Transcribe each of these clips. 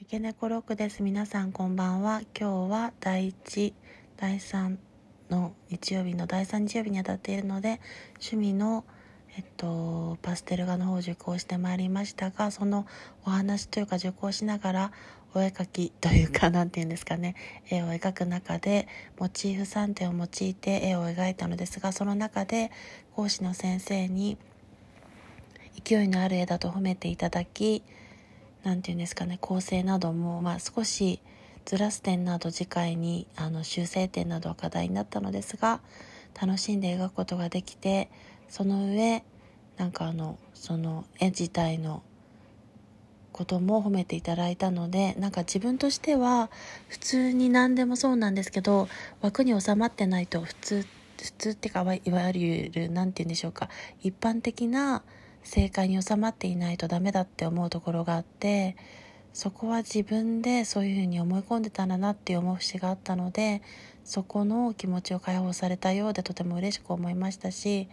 三毛猫ロックです。皆さんこんばんは。今日は第1、第3の日曜日の第3日曜日にあたっているので、趣味の、えっと、パステル画の方を受講してまいりましたが、そのお話というか受講しながら、お絵描きというか、なんて言うんですかね、絵を描く中で、モチーフ3点を用いて絵を描いたのですが、その中で講師の先生に、勢いのある絵だと褒めていただき、何て言うんですかね構成なども、まあ、少しずらす点など次回にあの修正点などは課題になったのですが楽しんで描くことができてその上なんかあのその絵自体のことも褒めていただいたのでなんか自分としては普通に何でもそうなんですけど枠に収まってないと普通普通っていうかいわゆる何て言うんでしょうか一般的な正解に収まっていないとダメだって思うところがあってそこは自分でそういうふうに思い込んでたんだなっていう思う節があったのでそこの気持ちを解放されたようでとても嬉しく思いましたし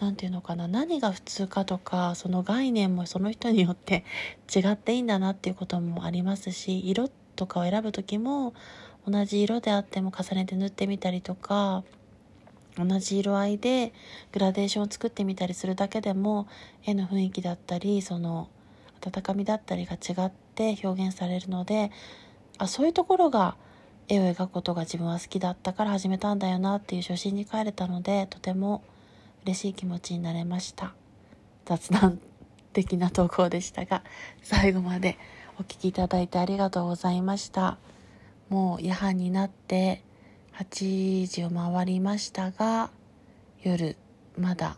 何て言うのかな何が普通かとかその概念もその人によって 違っていいんだなっていうこともありますし色とかを選ぶ時も同じ色であっても重ねて塗ってみたりとか同じ色合いでグラデーションを作ってみたりするだけでも絵の雰囲気だったりその温かみだったりが違って表現されるのであそういうところが絵を描くことが自分は好きだったから始めたんだよなっていう初心に帰れたのでとても嬉しい気持ちになれました。雑談的な投稿でしたが最後までお聴きいただいてありがとうございました。もう夜半になって8時を回りましたが夜まだ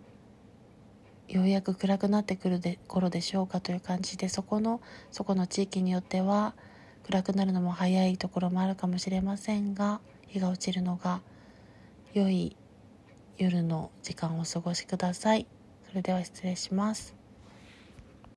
ようやく暗くなってくるで頃でしょうかという感じでそこのそこの地域によっては暗くなるのも早いところもあるかもしれませんが日が落ちるのが良い夜の時間をお過ごしください。それでは失礼します。